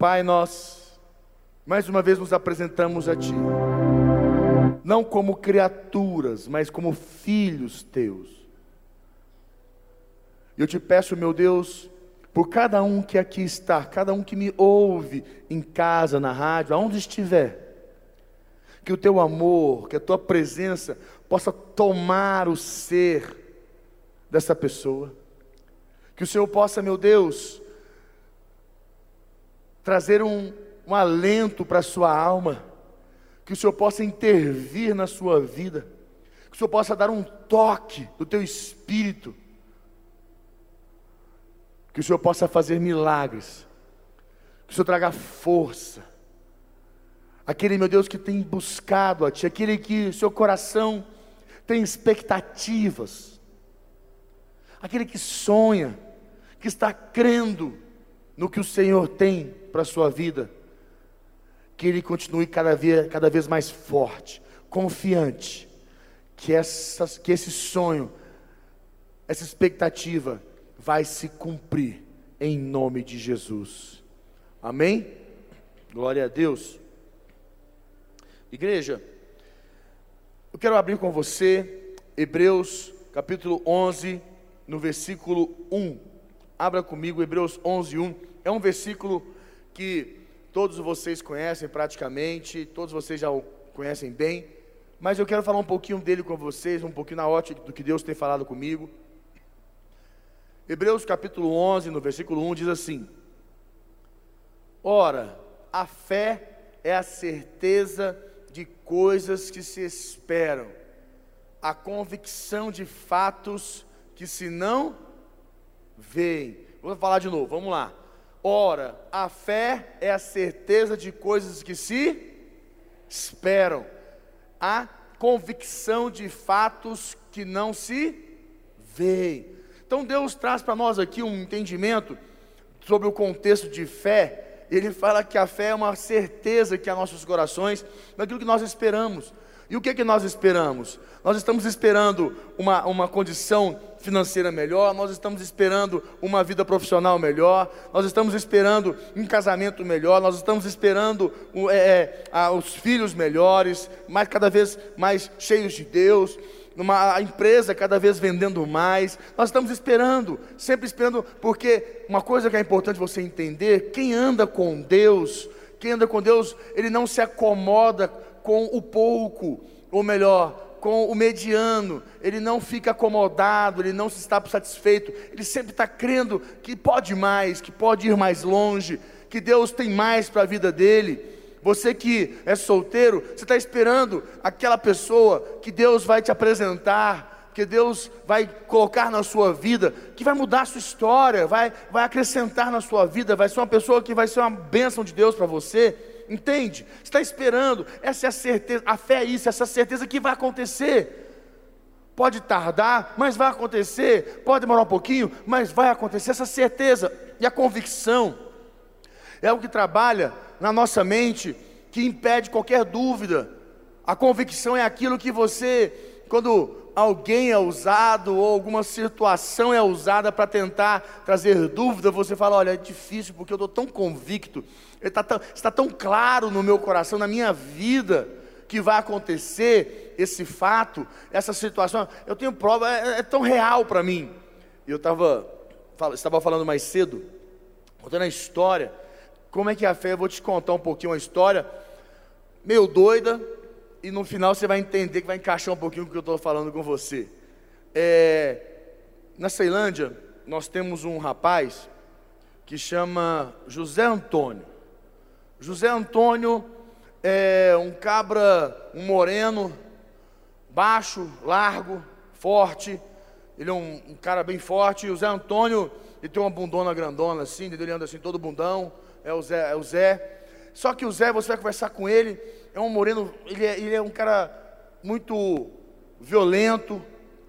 Pai, nós mais uma vez nos apresentamos a Ti, não como criaturas, mas como filhos Teus. Eu te peço, meu Deus, por cada um que aqui está, cada um que me ouve em casa, na rádio, aonde estiver, que o teu amor, que a tua presença possa tomar o ser dessa pessoa, que o Senhor possa, meu Deus, trazer um, um alento para a sua alma, que o Senhor possa intervir na sua vida, que o Senhor possa dar um toque do teu espírito, que o Senhor possa fazer milagres, que o Senhor traga força, aquele meu Deus que tem buscado a Ti, aquele que seu coração tem expectativas, aquele que sonha, que está crendo no que o Senhor tem para a sua vida, que ele continue cada vez, cada vez mais forte, confiante, que, essas, que esse sonho, essa expectativa vai se cumprir em nome de Jesus. Amém? Glória a Deus. Igreja, eu quero abrir com você Hebreus capítulo 11, no versículo 1. Abra comigo Hebreus 11, 1. É um versículo que todos vocês conhecem praticamente, todos vocês já o conhecem bem, mas eu quero falar um pouquinho dele com vocês, um pouquinho na ótica do que Deus tem falado comigo. Hebreus capítulo 11, no versículo 1 diz assim: Ora, a fé é a certeza de coisas que se esperam, a convicção de fatos que se não veem. Vou falar de novo, vamos lá. Ora, a fé é a certeza de coisas que se esperam, a convicção de fatos que não se veem. Então Deus traz para nós aqui um entendimento sobre o contexto de fé. Ele fala que a fé é uma certeza que há nossos corações daquilo que nós esperamos. E o que é que nós esperamos? Nós estamos esperando uma, uma condição financeira melhor, nós estamos esperando uma vida profissional melhor, nós estamos esperando um casamento melhor, nós estamos esperando é, é, os filhos melhores, mais, cada vez mais cheios de Deus, uma empresa cada vez vendendo mais. Nós estamos esperando, sempre esperando, porque uma coisa que é importante você entender: quem anda com Deus, quem anda com Deus, ele não se acomoda com o pouco, ou melhor, com o mediano, ele não fica acomodado, ele não se está satisfeito, ele sempre está crendo que pode mais, que pode ir mais longe, que Deus tem mais para a vida dele. Você que é solteiro, você está esperando aquela pessoa que Deus vai te apresentar, que Deus vai colocar na sua vida, que vai mudar a sua história, vai, vai acrescentar na sua vida, vai ser uma pessoa que vai ser uma bênção de Deus para você. Entende? Está esperando, essa é a certeza, a fé é isso, essa certeza que vai acontecer. Pode tardar, mas vai acontecer. Pode demorar um pouquinho, mas vai acontecer. Essa certeza e a convicção é o que trabalha na nossa mente, que impede qualquer dúvida. A convicção é aquilo que você, quando alguém é usado ou alguma situação é usada para tentar trazer dúvida, você fala: olha, é difícil porque eu estou tão convicto, está tão, está tão claro no meu coração, na minha vida, que vai acontecer esse fato, essa situação. Eu tenho prova, é, é tão real para mim. Eu estava estava falando mais cedo, contando a história. Como é que é a fé? Eu vou te contar um pouquinho a história, meio doida, e no final você vai entender que vai encaixar um pouquinho o que eu estou falando com você. É, na Ceilândia, nós temos um rapaz que chama José Antônio. José Antônio é um cabra, um moreno, baixo, largo, forte. Ele é um, um cara bem forte. O Zé Antônio, ele tem uma bundona grandona assim, ele anda assim todo bundão. É o Zé, é o Zé. Só que o Zé, você vai conversar com ele, é um moreno, ele é, ele é um cara muito violento,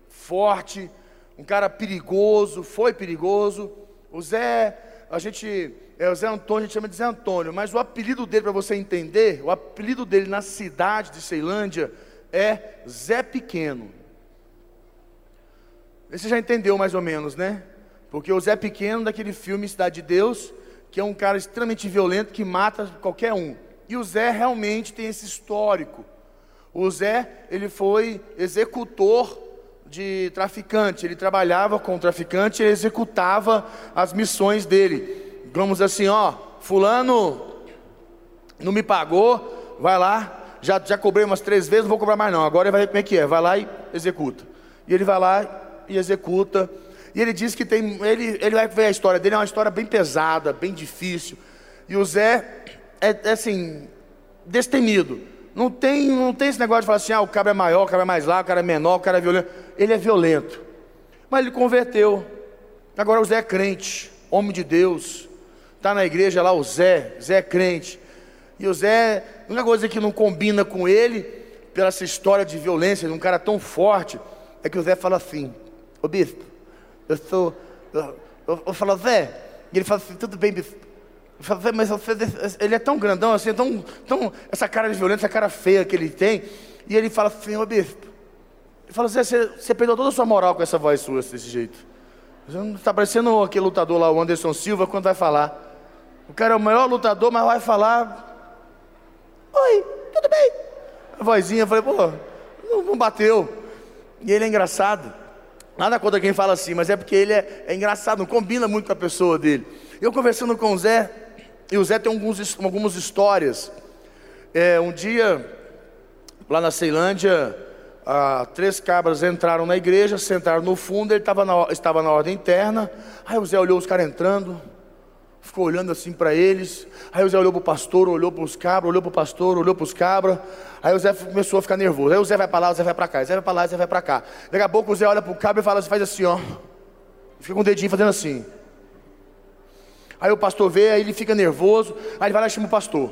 forte, um cara perigoso, foi perigoso. O Zé, a gente, é o Zé Antônio, a gente chama de Zé Antônio, mas o apelido dele, para você entender, o apelido dele na cidade de Ceilândia é Zé Pequeno. Você já entendeu mais ou menos, né? Porque o Zé Pequeno, daquele filme Cidade de Deus, que é um cara extremamente violento que mata qualquer um. E o Zé realmente tem esse histórico. O Zé, ele foi executor de traficante, ele trabalhava com traficante e executava as missões dele. Vamos assim, ó, fulano não me pagou, vai lá, já, já cobrei umas três vezes, não vou cobrar mais não, agora ele vai ver como é que é, vai lá e executa. E ele vai lá e executa, e ele diz que tem, ele, ele vai ver a história dele, é uma história bem pesada, bem difícil, e o Zé é, é assim, destemido, não tem, não tem esse negócio de falar assim, ah, o cara é maior, o cara é mais largo, o cara é menor, o cara é violento, ele é violento, mas ele converteu, agora o Zé é crente, homem de Deus, está na igreja lá o Zé, Zé é crente, e o Zé, a única coisa que não combina com ele, pela essa história de violência, de um cara tão forte, é que o Zé fala assim: Ô bispo, eu sou. Eu, eu, eu falo, Zé, e ele fala assim: tudo bem, bispo. Eu falo, Zé, mas você, ele é tão grandão assim, tão, tão. Essa cara de violência, essa cara feia que ele tem. E ele fala assim: Ô bispo, ele fala, Zé, você, você perdeu toda a sua moral com essa voz sua desse jeito. Você não está parecendo aquele lutador lá, o Anderson Silva, quando vai falar. O cara é o melhor lutador, mas vai falar Oi, tudo bem? A vozinha, eu falei, pô, não, bateu. E ele é engraçado. Nada contra quem fala assim, mas é porque ele é, é, engraçado, não combina muito com a pessoa dele. Eu conversando com o Zé, e o Zé tem alguns, algumas histórias. É, um dia, lá na Ceilândia, três cabras entraram na igreja, sentaram no fundo, ele tava na, estava na ordem interna. Aí o Zé olhou os caras entrando, ficou olhando assim para eles. Aí o Zé olhou para o pastor, olhou para os cabras, olhou para o pastor, olhou para os cabras. Aí o Zé começou a ficar nervoso. Aí o Zé vai para lá, o Zé vai para cá, o Zé vai para lá, o Zé vai para cá. Daqui a pouco o Zé olha para o cabra e fala, faz assim, ó. Fica com o dedinho fazendo assim. Aí o pastor vê, aí ele fica nervoso. Aí ele vai lá e chama o pastor.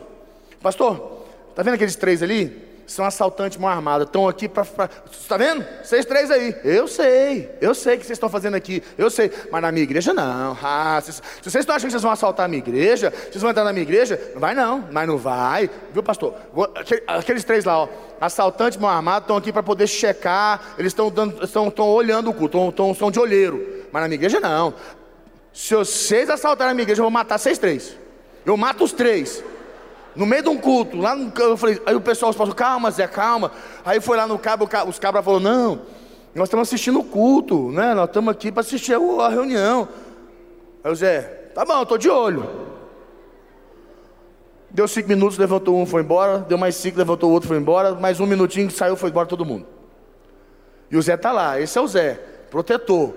Pastor, tá vendo aqueles três ali? São assaltantes mão armada, estão aqui para. Está vendo? Vocês três aí. Eu sei, eu sei o que vocês estão fazendo aqui, eu sei. Mas na minha igreja não. Ah, se vocês estão achando que vocês vão assaltar a minha igreja, vocês vão entrar na minha igreja, não vai não, mas não vai. Viu, pastor? Aqueles três lá, ó. Assaltantes mão armada estão aqui para poder checar, eles estão estão, olhando o culto, estão de olheiro. Mas na minha igreja não. Se vocês assaltarem a minha igreja, eu vou matar vocês três. Eu mato os três. No meio de um culto, lá no eu falei, aí o pessoal falou, calma, Zé, calma. Aí foi lá no cabo, os cabras falaram, não, nós estamos assistindo o culto, né? Nós estamos aqui para assistir a reunião. Aí o Zé, tá bom, estou de olho. Deu cinco minutos, levantou um, foi embora. Deu mais cinco, levantou o outro, foi embora. Mais um minutinho, saiu, foi embora todo mundo. E o Zé tá lá, esse é o Zé, protetor.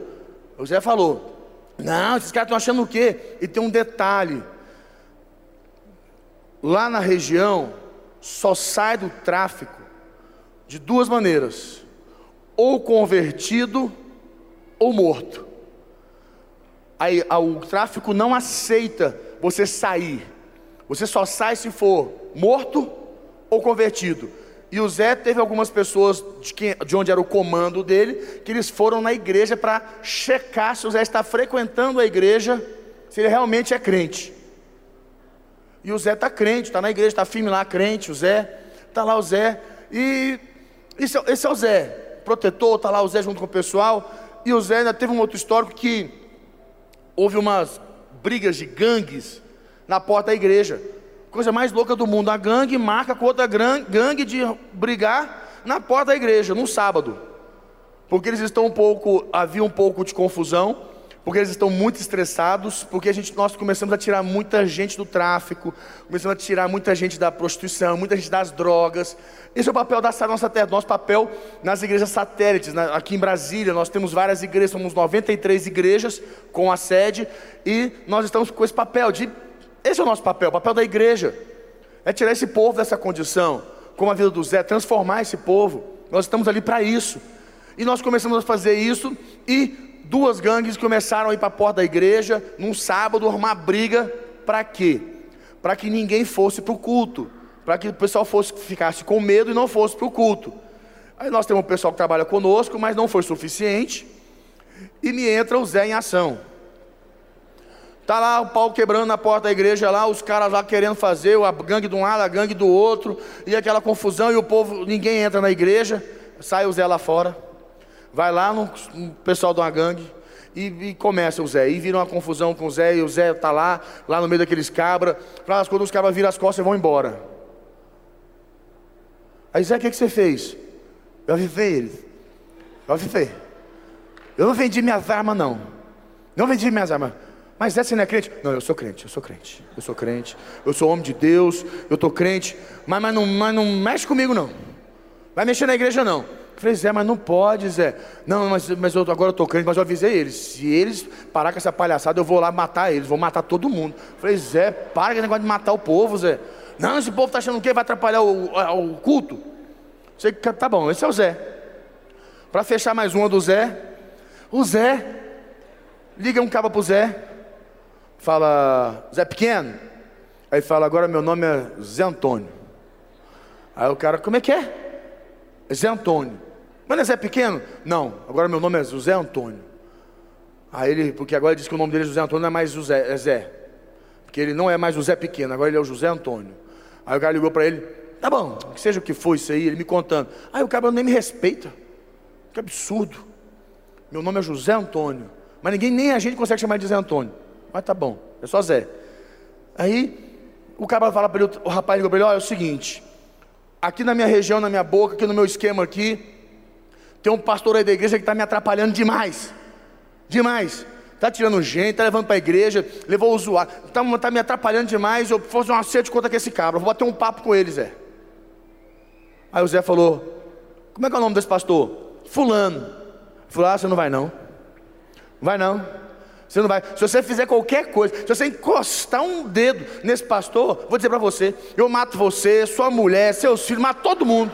O Zé falou, não, esses caras estão achando o quê? E tem um detalhe, lá na região só sai do tráfico de duas maneiras: ou convertido ou morto. Aí o tráfico não aceita você sair. Você só sai se for morto ou convertido. E o Zé teve algumas pessoas de, quem, de onde era o comando dele, que eles foram na igreja para checar se o Zé está frequentando a igreja, se ele realmente é crente. E o Zé está crente, está na igreja, está firme lá, crente, o Zé, está lá o Zé. E esse, é, esse é o Zé, protetor, está lá o Zé junto com o pessoal. E o Zé ainda teve um outro histórico que houve umas brigas de gangues na porta da igreja. Coisa mais louca do mundo. A gangue marca com outra gangue de brigar na porta da igreja, num sábado. Porque eles estão um pouco, havia um pouco de confusão porque eles estão muito estressados, porque a gente, nós começamos a tirar muita gente do tráfico, começamos a tirar muita gente da prostituição, muita gente das drogas. Esse é o papel da nossa terra, nosso papel nas igrejas satélites. aqui em Brasília, nós temos várias igrejas, somos 93 igrejas com a sede, e nós estamos com esse papel de. Esse é o nosso papel, o papel da igreja. É tirar esse povo dessa condição, como a vida do Zé, transformar esse povo. Nós estamos ali para isso. E nós começamos a fazer isso e duas gangues começaram a ir para a porta da igreja num sábado arrumar briga para quê? Para que ninguém fosse para o culto, para que o pessoal fosse ficasse com medo e não fosse para o culto. Aí nós temos um pessoal que trabalha conosco, mas não foi suficiente. E me entra o Zé em ação. Tá lá o pau quebrando na porta da igreja lá, os caras lá querendo fazer, a gangue de um lado, a gangue do outro, e aquela confusão, e o povo, ninguém entra na igreja, sai o Zé lá fora vai lá no, no pessoal de uma gangue E, e, começa o Zé, e vira uma confusão com o Zé, e o Zé está lá, lá no meio daqueles cabras, as quando os cabras viram as costas e vão embora. Aí Zé, o que, que você fez? Eu avivei eles. Eu avivei. Eu não vendi minhas armas, não. Não vendi minhas armas. Mas Zé, você não é crente? Não, eu sou crente, eu sou crente. Eu sou crente. Eu sou homem de Deus, eu estou crente. Mas, mas, não, mas não mexe comigo, não. Vai mexer na igreja, não. Falei, Zé, mas não pode, Zé. Não, mas, mas eu, agora eu estou crente, mas eu avisei eles. Se eles parar com essa palhaçada, eu vou lá matar eles, vou matar todo mundo. falei, Zé, para com esse negócio de matar o povo, Zé. Não, esse povo está achando que vai atrapalhar o, o culto. Você, tá bom, esse é o Zé. Para fechar mais uma do Zé, o Zé liga um cabo para o Zé, fala, Zé Pequeno. Aí fala, agora meu nome é Zé Antônio. Aí o cara, como é que é? Zé Antônio. Mas não é Zé Pequeno? Não, agora meu nome é José Antônio. Aí ele, porque agora diz que o nome dele é José Antônio, não é mais José, é Zé. Porque ele não é mais José Pequeno, agora ele é o José Antônio. Aí o cara ligou para ele, tá bom, que seja o que for isso aí, ele me contando. Aí o cara nem me respeita. Que absurdo. Meu nome é José Antônio. Mas ninguém, nem a gente consegue chamar de José Antônio. Mas tá bom, é só Zé. Aí o cara fala para ele, o rapaz ligou para ele, olha, é o seguinte, aqui na minha região, na minha boca, aqui no meu esquema aqui, tem um pastor aí da igreja que está me atrapalhando demais. Demais. Está tirando gente, está levando para a igreja, levou o usuário, está tá me atrapalhando demais. Eu vou fazer um acerto conta com esse cabra, vou bater um papo com ele, Zé. Aí o Zé falou: Como é que é o nome desse pastor? Fulano. Falou: Ah, você não vai não. Vai não. Você não vai. Se você fizer qualquer coisa, se você encostar um dedo nesse pastor, vou dizer para você: eu mato você, sua mulher, seus filhos, mato todo mundo.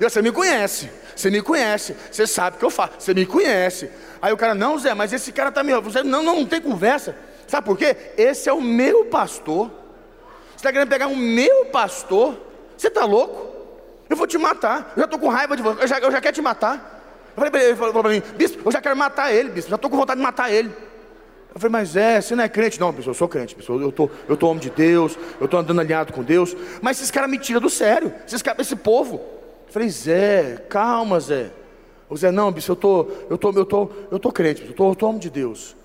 E você me conhece, você me conhece, você sabe o que eu faço, você me conhece. Aí o cara, não, Zé, mas esse cara está me. Você, não, não, não tem conversa. Sabe por quê? Esse é o meu pastor. Você está querendo pegar o meu pastor? Você está louco? Eu vou te matar. Eu já estou com raiva de você. Eu já, eu já quero te matar. Falei para ele, ele falou para mim, bispo, eu já quero matar ele, bispo, já estou com vontade de matar ele. Eu falei, mas é, você não é crente? Não, bispo, eu sou crente, bispo, eu tô, eu tô homem de Deus, eu estou andando alinhado com Deus, mas esses caras me tiram do sério, esses caras, esse povo. Eu falei, Zé, calma, Zé. O Zé, não, bispo, eu tô, eu tô, eu tô, eu tô crente, bispo, eu tô, eu tô homem de Deus.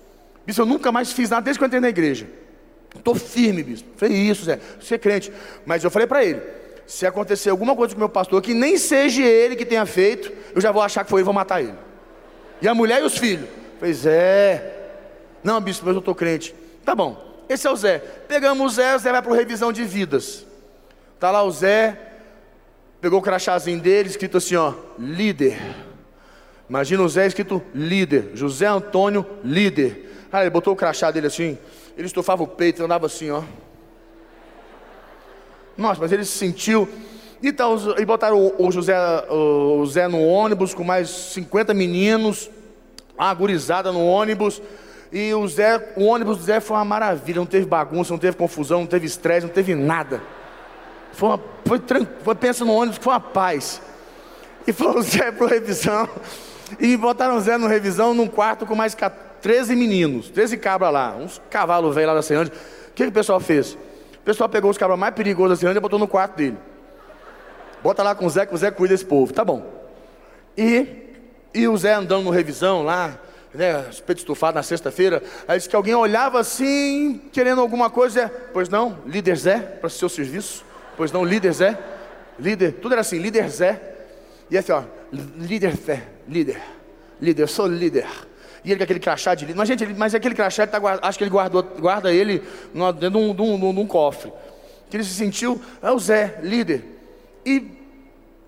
Bispo, eu nunca mais fiz nada desde que eu entrei na igreja. Estou firme, bispo. Eu falei, isso, Zé, você é crente. Mas eu falei para ele, se acontecer alguma coisa com meu pastor que nem seja ele que tenha feito, eu já vou achar que foi ele e vou matar ele. E a mulher e os filhos. Pois é. Não, bispo, mas eu estou crente. Tá bom, esse é o Zé. Pegamos o Zé, o Zé vai para revisão de vidas. Tá lá o Zé, pegou o crachazinho dele, escrito assim, ó, líder. Imagina o Zé escrito líder, José Antônio, líder. Ah, ele botou o crachá dele assim, ele estufava o peito, andava assim, ó. Nossa, mas ele se sentiu. Então, e botaram o, José, o Zé no ônibus com mais 50 meninos, a gurizada no ônibus. E o, Zé, o ônibus do Zé foi uma maravilha, não teve bagunça, não teve confusão, não teve estresse, não teve nada. Foi, uma, foi, foi pensa no ônibus foi uma paz. E foi o Zé para revisão. E botaram o Zé no revisão num quarto com mais 13 meninos, 13 cabras lá, uns cavalos velhos lá da Ceilândia. O que, que o pessoal fez? O pessoal pegou os cabras mais perigosos da Ceilândia e botou no quarto dele. Bota lá com o Zé, que o Zé cuida desse povo. Tá bom. E, e o Zé andando no revisão lá, né, peito estufado na sexta-feira, aí disse que alguém olhava assim, querendo alguma coisa. Pois não, líder Zé, para seu serviço. Pois não, líder Zé. Líder, tudo era assim, líder Zé. E assim, ó, líder Zé, líder. Líder, sou líder. E ele com aquele crachá de líder. Mas, gente, ele, mas aquele crachá, tá, acho que ele guardou, guarda ele dentro de um, de, um, de um cofre. Que ele se sentiu, é o Zé, líder. E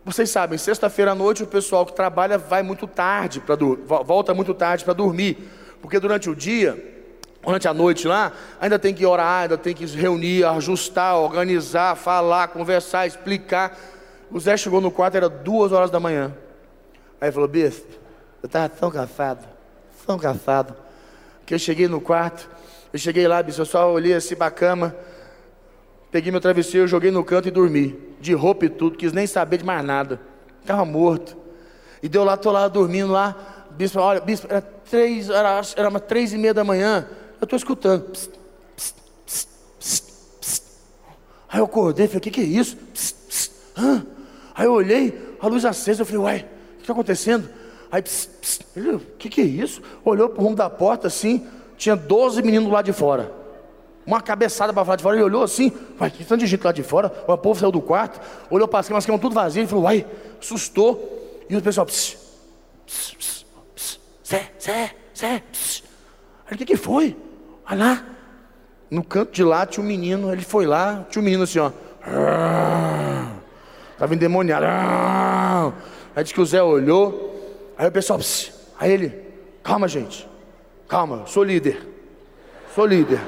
vocês sabem, sexta-feira à noite o pessoal que trabalha vai muito tarde para volta muito tarde para dormir, porque durante o dia, durante a noite lá, ainda tem que orar, ainda tem que reunir, ajustar, organizar, falar, conversar, explicar. O Zé chegou no quarto, era duas horas da manhã. Aí falou, bispo, eu estava tão cansado tão cansado, que eu cheguei no quarto, eu cheguei lá, bicho, eu só olhei assim para a cama, peguei meu travesseiro, joguei no canto e dormi, de roupa e tudo, quis nem saber de mais nada, estava morto. E deu lá, tô lá dormindo lá, bispo, olha, bispo, era três, era, era umas três e meia da manhã, eu estou escutando. Psst, psst, psst, Aí eu acordei, falei, o que, que é isso? Aí eu olhei, a luz acesa, eu falei, uai, o que está acontecendo? Aí, o que, que é isso? Olhou para o rumo da porta assim, tinha 12 meninos lá de fora. Uma cabeçada para fora de fora, ele olhou assim, vai, que tanto de gente lá de fora, o povo saiu do quarto, olhou para as camas, as camas tudo vazias, ele falou, uai, assustou. E o pessoal, pss, pss, pss, pss, Zé, Zé, Zé, pss. Aí, o que, que foi? Olha lá. No canto de lá tinha um menino, ele foi lá, tinha um menino assim, ó. Estava endemoniado. Aí disse que o Zé olhou, aí o pessoal, pss, aí ele, calma gente, calma, sou líder, sou líder.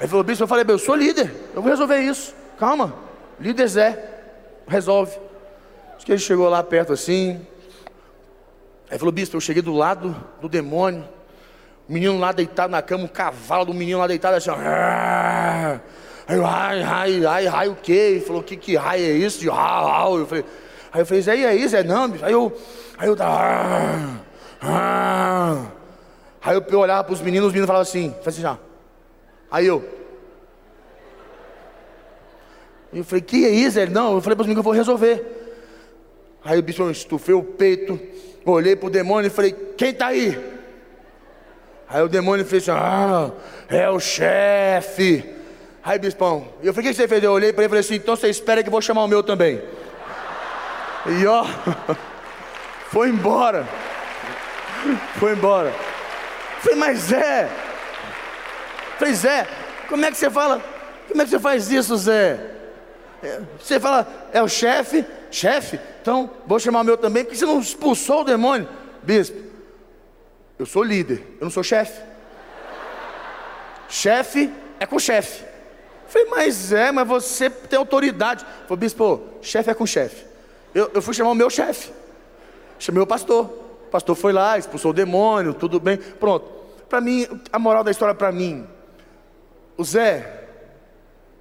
Aí falou, bispo, eu falei, eu sou líder, eu vou resolver isso, calma, líder Zé, resolve. Acho que ele chegou lá perto assim, aí falou, bispo, eu cheguei do lado do demônio, o menino lá deitado na cama, o cavalo do menino lá deitado assim. Aí eu, ai, ai, ai, ai, o quê? Ele falou, que que raio é isso? De rau, Eu falei, aí eu falei, Zé, e aí, Zé? Não, bicho. Aí eu, aí eu ah, ah. Aí eu olhava para os meninos, os meninos falavam assim, faz assim já. Aí eu, eu falei, que é isso? Ele, não, eu falei para os meninos que eu vou resolver. Aí o bicho estufei o peito, olhei para o demônio e falei, quem está aí? Aí o demônio fez assim, ah, é o chefe. Aí, bispão, eu falei, o que você fez? Eu olhei para ele e falei assim, então você espera que eu vou chamar o meu também. E ó, foi embora. Foi embora. Falei, mas Zé. Falei, Zé, como é que você fala? Como é que você faz isso, Zé? É, você fala, é o chefe? Chefe? Então, vou chamar o meu também, porque você não expulsou o demônio. Bispo, eu sou líder, eu não sou chefe. Chefe é com chefe. Falei, mas é, mas você tem autoridade. Falei, bispo, chefe é com chefe. Eu, eu fui chamar o meu chefe. Chamei o pastor. O pastor foi lá, expulsou o demônio, tudo bem. Pronto. Para mim, a moral da história para mim, o Zé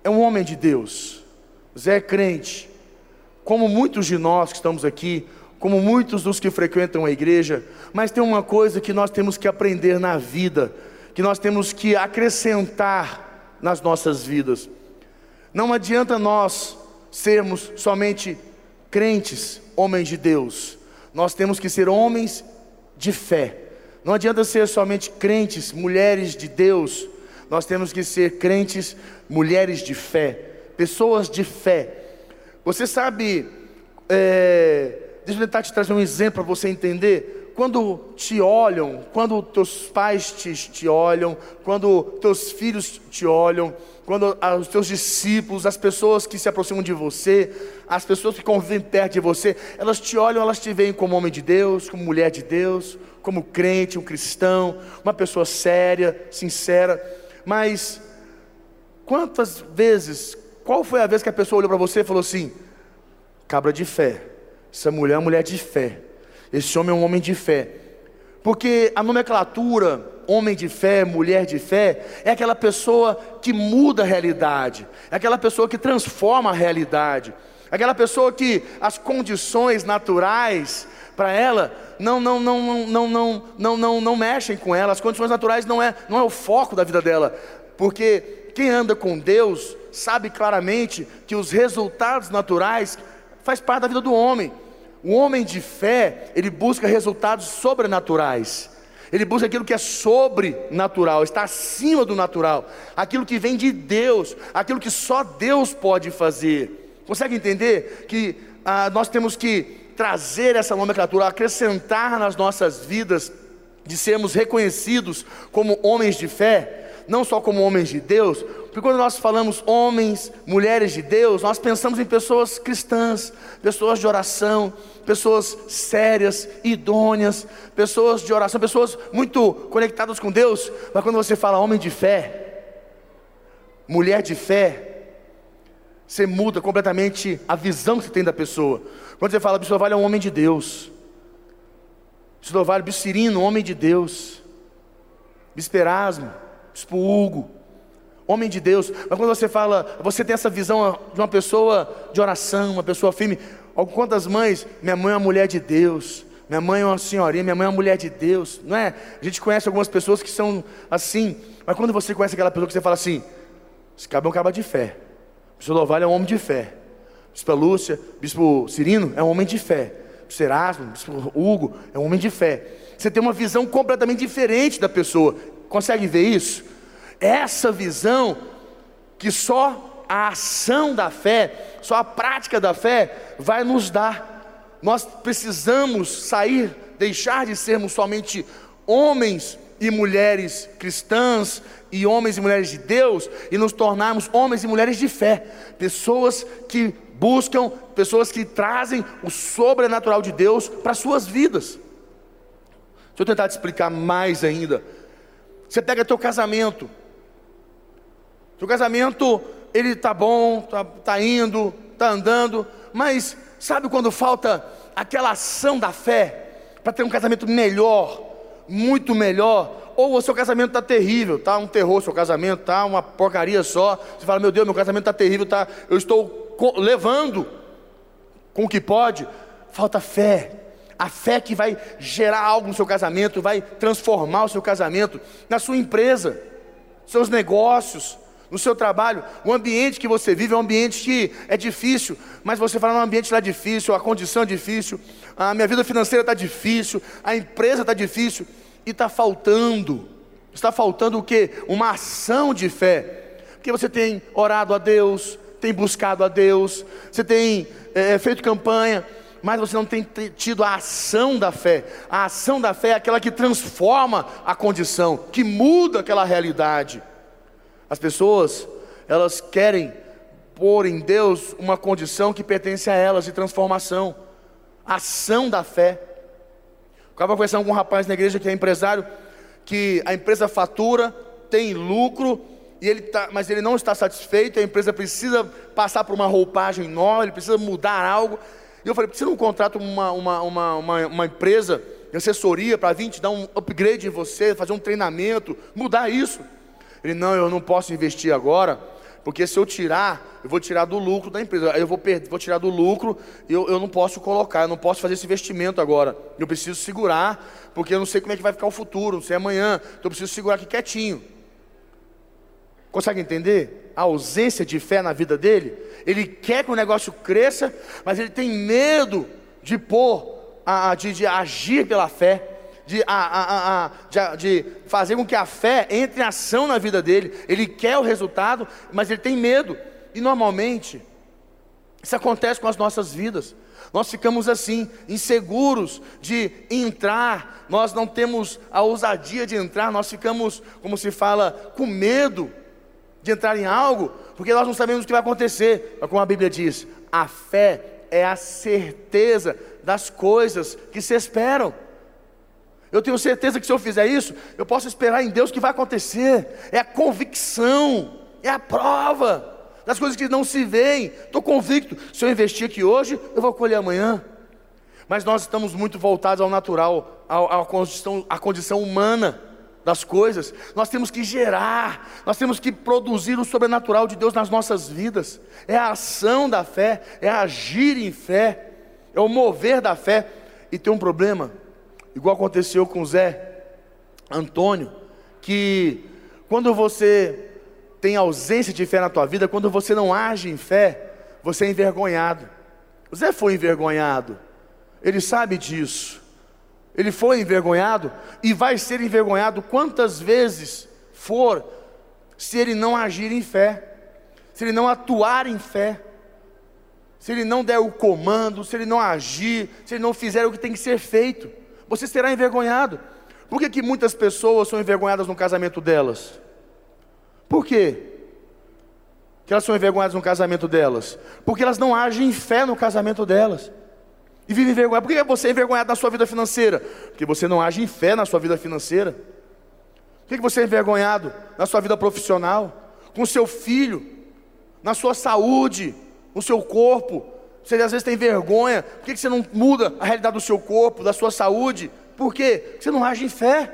é um homem de Deus. O Zé é crente. Como muitos de nós que estamos aqui, como muitos dos que frequentam a igreja, mas tem uma coisa que nós temos que aprender na vida, que nós temos que acrescentar nas nossas vidas. Não adianta nós sermos somente crentes, homens de Deus. Nós temos que ser homens de fé. Não adianta ser somente crentes, mulheres de Deus. Nós temos que ser crentes, mulheres de fé, pessoas de fé. Você sabe, é, deixa eu tentar te trazer um exemplo para você entender quando te olham, quando teus pais te, te olham, quando teus filhos te olham, quando os teus discípulos, as pessoas que se aproximam de você, as pessoas que convivem perto de você, elas te olham, elas te veem como homem de Deus, como mulher de Deus, como crente, um cristão, uma pessoa séria, sincera. Mas quantas vezes, qual foi a vez que a pessoa olhou para você e falou assim: cabra de fé, essa mulher é uma mulher de fé. Esse homem é um homem de fé. Porque a nomenclatura, homem de fé, mulher de fé, é aquela pessoa que muda a realidade, é aquela pessoa que transforma a realidade, é aquela pessoa que as condições naturais para ela não não não não não não não não mexem com ela, as condições naturais não é não é o foco da vida dela, porque quem anda com Deus sabe claramente que os resultados naturais faz parte da vida do homem. O homem de fé, ele busca resultados sobrenaturais. Ele busca aquilo que é sobrenatural, está acima do natural, aquilo que vem de Deus, aquilo que só Deus pode fazer. Consegue entender que ah, nós temos que trazer essa nomenclatura, acrescentar nas nossas vidas, de sermos reconhecidos como homens de fé, não só como homens de Deus, porque quando nós falamos homens, mulheres de Deus, nós pensamos em pessoas cristãs, pessoas de oração, pessoas sérias, idôneas, pessoas de oração, pessoas muito conectadas com Deus. Mas quando você fala homem de fé, mulher de fé, você muda completamente a visão que você tem da pessoa. Quando você fala, Bispo Vale é um homem de Deus. Bispo Vale, Bispo Cirino, homem de Deus. Bispo Erasmo, Bispo Hugo, homem de Deus. Mas quando você fala, você tem essa visão de uma pessoa de oração, uma pessoa firme. Quantas mães? Minha mãe é uma mulher de Deus. Minha mãe é uma senhorinha, minha mãe é uma mulher de Deus. Não é? A gente conhece algumas pessoas que são assim. Mas quando você conhece aquela pessoa que você fala assim, esse cabo é um cabo de fé. Bispo Lovalho é um homem de fé. Bispo Lúcia, Bispo Cirino é um homem de fé. Bispo Erasmo, Bispo Hugo é um homem de fé. Você tem uma visão completamente diferente da pessoa. Consegue ver isso? Essa visão que só a ação da fé, só a prática da fé vai nos dar. Nós precisamos sair, deixar de sermos somente homens e mulheres cristãs e homens e mulheres de Deus e nos tornarmos homens e mulheres de fé, pessoas que buscam, pessoas que trazem o sobrenatural de Deus para suas vidas. Deixa eu tentar te explicar mais ainda. Você pega teu casamento. Seu casamento, ele tá bom, tá, tá indo, tá andando, mas sabe quando falta aquela ação da fé para ter um casamento melhor, muito melhor? Ou o seu casamento está terrível, tá um terror seu casamento, tá uma porcaria só. Você fala, meu Deus, meu casamento está terrível, tá, eu estou levando com o que pode. Falta fé, a fé que vai gerar algo no seu casamento, vai transformar o seu casamento, na sua empresa, seus negócios, no seu trabalho. O ambiente que você vive é um ambiente que é difícil, mas você fala, no ambiente está difícil, a condição é difícil, a minha vida financeira está difícil, a empresa está difícil, e está faltando. Está faltando o que? Uma ação de fé. Porque você tem orado a Deus, tem buscado a Deus, você tem é, feito campanha, mas você não tem tido a ação da fé. A ação da fé é aquela que transforma a condição, que muda aquela realidade. As pessoas, elas querem pôr em Deus uma condição que pertence a elas de transformação. Ação da fé. Eu estava conversando com um rapaz na igreja que é empresário, que a empresa fatura, tem lucro, e ele tá, mas ele não está satisfeito, a empresa precisa passar por uma roupagem nova, ele precisa mudar algo. E eu falei, por que você não contrata uma, uma, uma, uma, uma empresa de assessoria para vir te dar um upgrade em você, fazer um treinamento, mudar isso? Ele, não, eu não posso investir agora, porque se eu tirar, eu vou tirar do lucro da empresa. Eu vou, perder, vou tirar do lucro, eu, eu não posso colocar, eu não posso fazer esse investimento agora. Eu preciso segurar, porque eu não sei como é que vai ficar o futuro, não sei amanhã. Então eu preciso segurar aqui quietinho. Consegue entender a ausência de fé na vida dele? Ele quer que o negócio cresça, mas ele tem medo de pôr, de, de agir pela fé, de, a, a, a, de, fazer com que a fé entre em ação na vida dele. Ele quer o resultado, mas ele tem medo. E normalmente, isso acontece com as nossas vidas. Nós ficamos assim, inseguros de entrar, nós não temos a ousadia de entrar, nós ficamos, como se fala, com medo de entrar em algo, porque nós não sabemos o que vai acontecer. Mas como a Bíblia diz, a fé é a certeza das coisas que se esperam. Eu tenho certeza que se eu fizer isso, eu posso esperar em Deus que vai acontecer. É a convicção, é a prova das coisas que não se veem. Estou convicto, se eu investir aqui hoje, eu vou colher amanhã. Mas nós estamos muito voltados ao natural, à, condição, à condição humana das coisas, nós temos que gerar, nós temos que produzir o sobrenatural de Deus nas nossas vidas. É a ação da fé, é agir em fé, é o mover da fé. E tem um problema, igual aconteceu com Zé Antônio, que quando você tem ausência de fé na tua vida, quando você não age em fé, você é envergonhado. O Zé foi envergonhado, ele sabe disso. Ele foi envergonhado e vai ser envergonhado quantas vezes for, se ele não agir em fé, se ele não atuar em fé, se ele não der o comando, se ele não agir, se ele não fizer o que tem que ser feito, você será envergonhado. Por que, que muitas pessoas são envergonhadas no casamento delas? Por quê? Que elas são envergonhadas no casamento delas? Porque elas não agem em fé no casamento delas. E vive envergonhado. Por que você é envergonhado na sua vida financeira? Porque você não age em fé na sua vida financeira. Por que você é envergonhado na sua vida profissional? Com seu filho? Na sua saúde? No seu corpo? Você às vezes tem vergonha. Por que você não muda a realidade do seu corpo, da sua saúde? Por quê? Porque você não age em fé.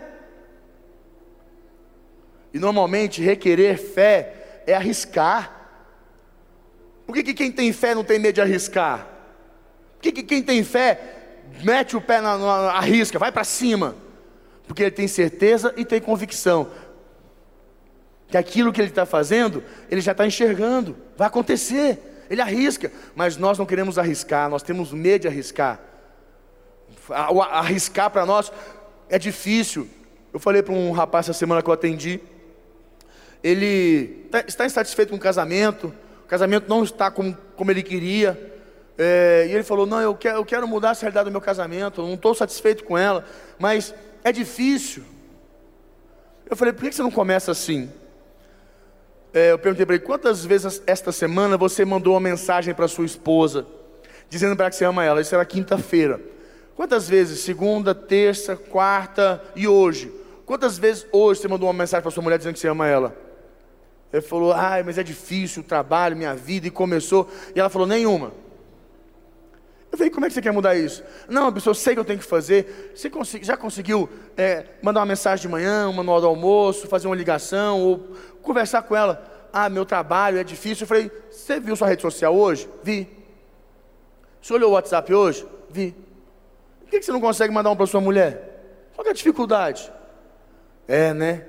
E normalmente requerer fé é arriscar. Por que, que quem tem fé não tem medo de arriscar? Que, que quem tem fé mete o pé na, na arrisca, vai para cima? Porque ele tem certeza e tem convicção que aquilo que ele está fazendo, ele já está enxergando, vai acontecer, ele arrisca, mas nós não queremos arriscar, nós temos medo de arriscar. Arriscar para nós, é difícil. Eu falei para um rapaz essa semana que eu atendi, ele tá, está insatisfeito com o casamento, o casamento não está como, como ele queria, é, e ele falou: Não, eu quero, eu quero mudar a realidade do meu casamento, eu não estou satisfeito com ela, mas é difícil. Eu falei: Por que você não começa assim? É, eu perguntei para ele: Quantas vezes esta semana você mandou uma mensagem para sua esposa, dizendo para que você ama ela? Isso era quinta-feira. Quantas vezes? Segunda, terça, quarta e hoje. Quantas vezes hoje você mandou uma mensagem para sua mulher dizendo que você ama ela? Ele falou: Ai, mas é difícil o trabalho, minha vida, e começou. E ela falou: Nenhuma. Eu falei, como é que você quer mudar isso? Não, pessoa, eu sei que eu tenho que fazer. Você já conseguiu é, mandar uma mensagem de manhã, uma hora do almoço, fazer uma ligação, ou conversar com ela? Ah, meu trabalho é difícil. Eu falei, você viu sua rede social hoje? Vi. Você olhou o WhatsApp hoje? Vi. Por que você não consegue mandar um para sua mulher? Qual é a dificuldade? É, né?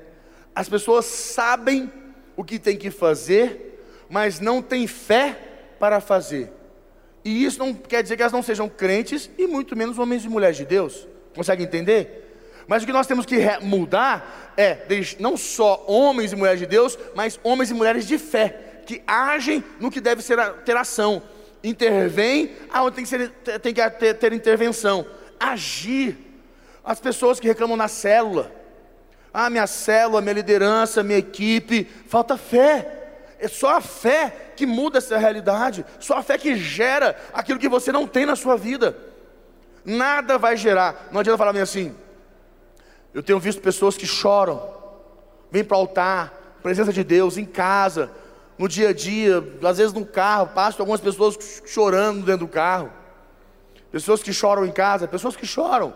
As pessoas sabem o que tem que fazer, mas não têm fé para fazer. E isso não quer dizer que elas não sejam crentes e muito menos homens e mulheres de Deus. Consegue entender? Mas o que nós temos que mudar é não só homens e mulheres de Deus, mas homens e mulheres de fé, que agem no que deve ser ter ação, intervém aonde tem que, ser, tem que ter, ter intervenção, agir. As pessoas que reclamam na célula, ah, minha célula, minha liderança, minha equipe, falta fé. É só a fé que muda essa realidade, só a fé que gera aquilo que você não tem na sua vida. Nada vai gerar. Não adianta falar assim. Eu tenho visto pessoas que choram, vêm para o altar, presença de Deus, em casa, no dia a dia, às vezes no carro, passo algumas pessoas chorando dentro do carro. Pessoas que choram em casa, pessoas que choram.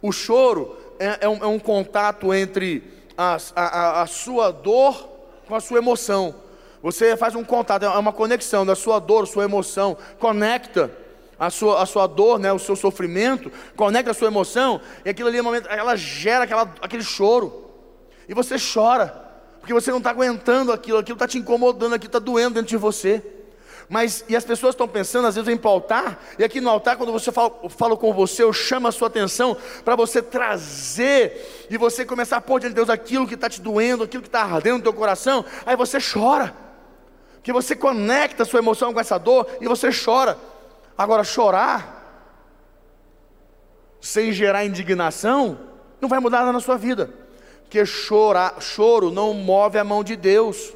O choro é, é, um, é um, contato entre a, a, a sua dor com a sua emoção. Você faz um contato, é uma conexão da sua dor, sua emoção, conecta a sua, a sua dor, né, o seu sofrimento, conecta a sua emoção, e aquilo ali, momento, ela gera aquela, aquele choro, e você chora, porque você não está aguentando aquilo, aquilo está te incomodando, aquilo está doendo dentro de você. Mas, e as pessoas estão pensando, às vezes o altar, e aqui no altar, quando você fala, fala com você, eu chamo a sua atenção para você trazer, e você começar a pôr diante de Deus aquilo que está te doendo, aquilo que está ardendo no teu coração, aí você chora que você conecta sua emoção com essa dor e você chora. Agora, chorar sem gerar indignação não vai mudar nada na sua vida, porque chorar, choro não move a mão de Deus.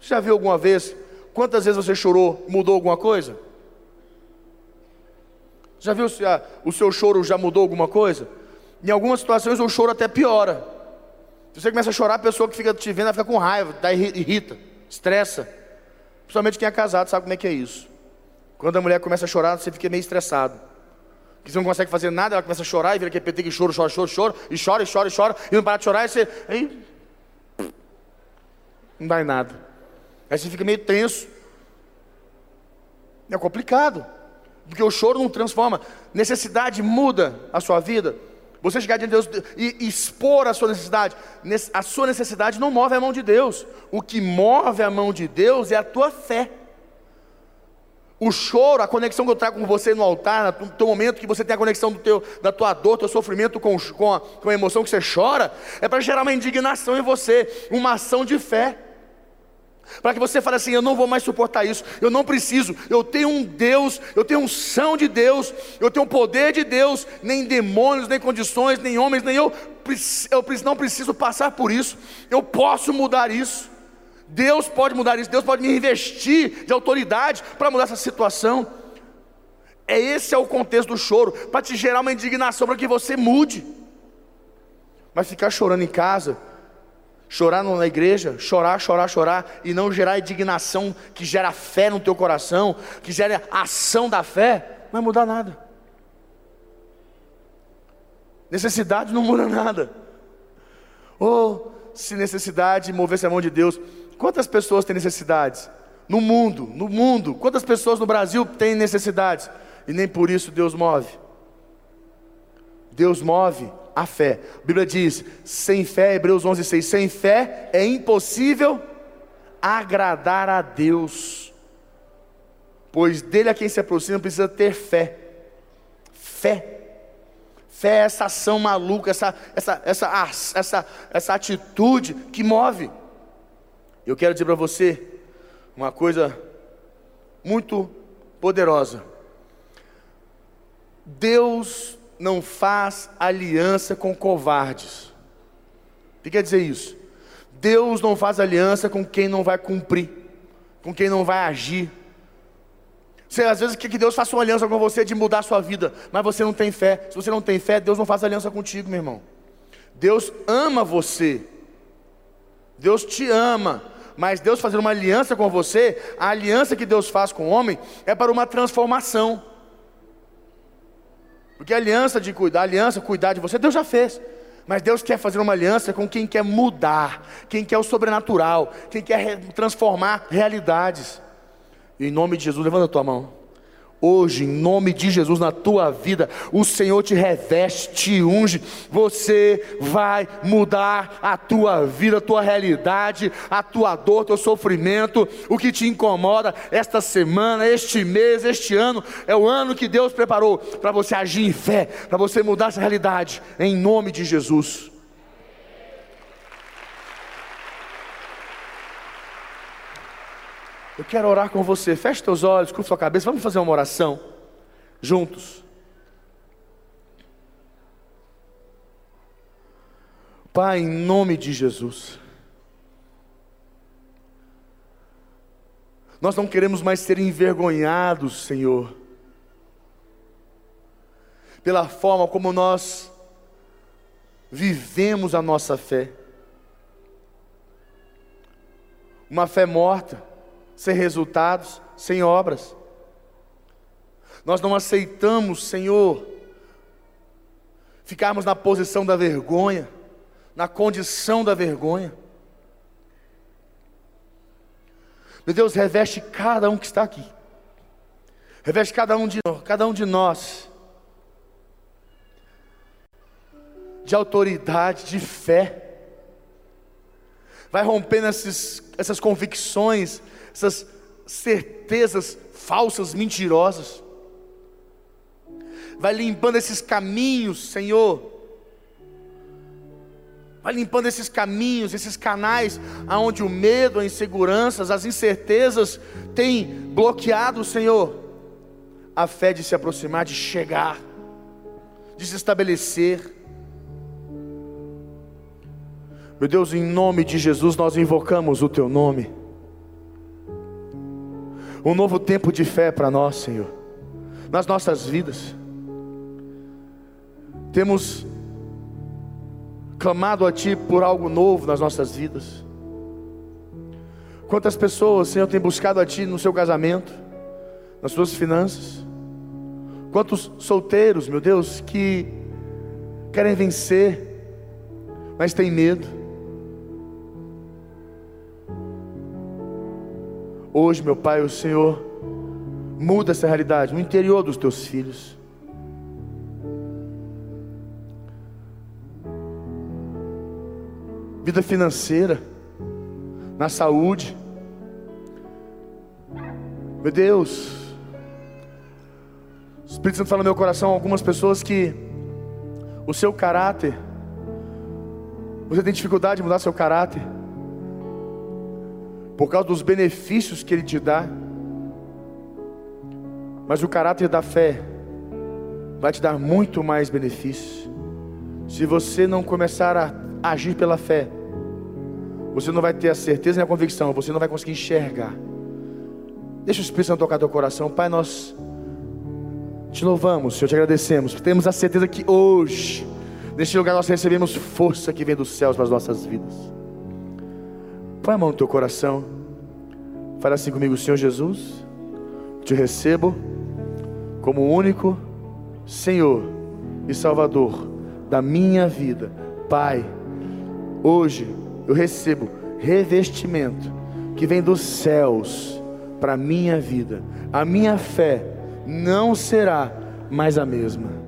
Você já viu alguma vez quantas vezes você chorou, mudou alguma coisa? Já viu se o seu choro já mudou alguma coisa? Em algumas situações o choro até piora. Se você começa a chorar, a pessoa que fica te vendo fica com raiva, dá irrita estressa. Principalmente quem é casado sabe como é que é isso. Quando a mulher começa a chorar, você fica meio estressado. Porque você não consegue fazer nada, ela começa a chorar e vira aquele PT que chora, chora, chora, chora, e chora, e chora, e chora, e não para de chorar, e você. Aí, não dá em nada. Aí você fica meio tenso. É complicado. Porque o choro não transforma. Necessidade muda a sua vida. Você chegar diante de Deus e expor a sua necessidade, a sua necessidade não move a mão de Deus. O que move a mão de Deus é a tua fé. O choro, a conexão que eu trago com você no altar, no teu momento que você tem a conexão do teu, da tua dor, teu sofrimento com, com, a, com a emoção que você chora, é para gerar uma indignação em você, uma ação de fé. Para que você fale assim: eu não vou mais suportar isso, eu não preciso, eu tenho um Deus, eu tenho um são de Deus, eu tenho um poder de Deus, nem demônios, nem condições, nem homens, nem eu, eu não preciso passar por isso, eu posso mudar isso. Deus pode mudar isso, Deus pode me investir de autoridade para mudar essa situação. É esse é o contexto do choro, para te gerar uma indignação para que você mude. Mas ficar chorando em casa, chorar na igreja, chorar, chorar, chorar, e não gerar indignação que gera fé no teu coração, que gera ação da fé, não vai mudar nada. Necessidade não muda nada. Ou oh, se necessidade movesse a mão de Deus, quantas pessoas têm necessidades? No mundo, no mundo, quantas pessoas no Brasil têm necessidades? E nem por isso Deus move. Deus move a fé. A Bíblia diz: sem fé, Hebreus 11, 6, sem fé é impossível agradar a Deus, pois dele a quem se aproxima precisa ter fé. Fé. Fé é essa ação maluca, essa, essa, essa, essa, essa atitude que move. Eu quero dizer para você uma coisa muito poderosa. Deus não faz aliança com covardes. O que quer dizer isso? Deus não faz aliança com quem não vai cumprir, com quem não vai agir. Você às vezes quer que Deus faça uma aliança com você de mudar a sua vida, mas você não tem fé. Se você não tem fé, Deus não faz aliança contigo, meu irmão. Deus ama você. Deus te ama. Mas Deus fazendo uma aliança com você, a aliança que Deus faz com o homem é para uma transformação. Porque a aliança de cuidar, aliança cuidar de você, Deus já fez. Mas Deus quer fazer uma aliança com quem quer mudar, quem quer o sobrenatural, quem quer transformar realidades. Em nome de Jesus, levanta a tua mão. Hoje, em nome de Jesus, na tua vida, o Senhor te reveste, te unge. Você vai mudar a tua vida, a tua realidade, a tua dor, teu sofrimento, o que te incomoda esta semana, este mês, este ano. É o ano que Deus preparou para você agir em fé, para você mudar essa realidade, em nome de Jesus. Eu quero orar com você. Feche teus olhos, curva sua cabeça. Vamos fazer uma oração juntos. Pai, em nome de Jesus. Nós não queremos mais ser envergonhados, Senhor, pela forma como nós vivemos a nossa fé. Uma fé morta sem resultados, sem obras. Nós não aceitamos, Senhor, ficarmos na posição da vergonha, na condição da vergonha. Meu Deus, reveste cada um que está aqui. Reveste cada um de, cada um de nós de autoridade, de fé. Vai rompendo esses, essas convicções, essas certezas falsas, mentirosas. Vai limpando esses caminhos, Senhor. Vai limpando esses caminhos, esses canais aonde o medo, a inseguranças, as incertezas têm bloqueado, Senhor, a fé de se aproximar, de chegar, de se estabelecer. Meu Deus, em nome de Jesus, nós invocamos o Teu nome um novo tempo de fé para nós, Senhor, nas nossas vidas. Temos clamado a Ti por algo novo nas nossas vidas. Quantas pessoas, Senhor, têm buscado a Ti no seu casamento, nas suas finanças? Quantos solteiros, meu Deus, que querem vencer, mas têm medo? Hoje, meu Pai, o Senhor muda essa realidade no interior dos teus filhos. Vida financeira, na saúde. Meu Deus, o Espírito Santo fala no meu coração algumas pessoas que o seu caráter, você tem dificuldade de mudar seu caráter por causa dos benefícios que Ele te dá. Mas o caráter da fé vai te dar muito mais benefícios. Se você não começar a agir pela fé, você não vai ter a certeza nem a convicção, você não vai conseguir enxergar. Deixa o Espírito Santo tocar teu coração, Pai. Nós te louvamos, Senhor, te agradecemos. Temos a certeza que hoje, neste lugar, nós recebemos força que vem dos céus para as nossas vidas. Põe a mão no teu coração. Fala assim comigo, Senhor Jesus. Te recebo como único Senhor e Salvador da minha vida. Pai, hoje eu recebo revestimento que vem dos céus para a minha vida. A minha fé não será mais a mesma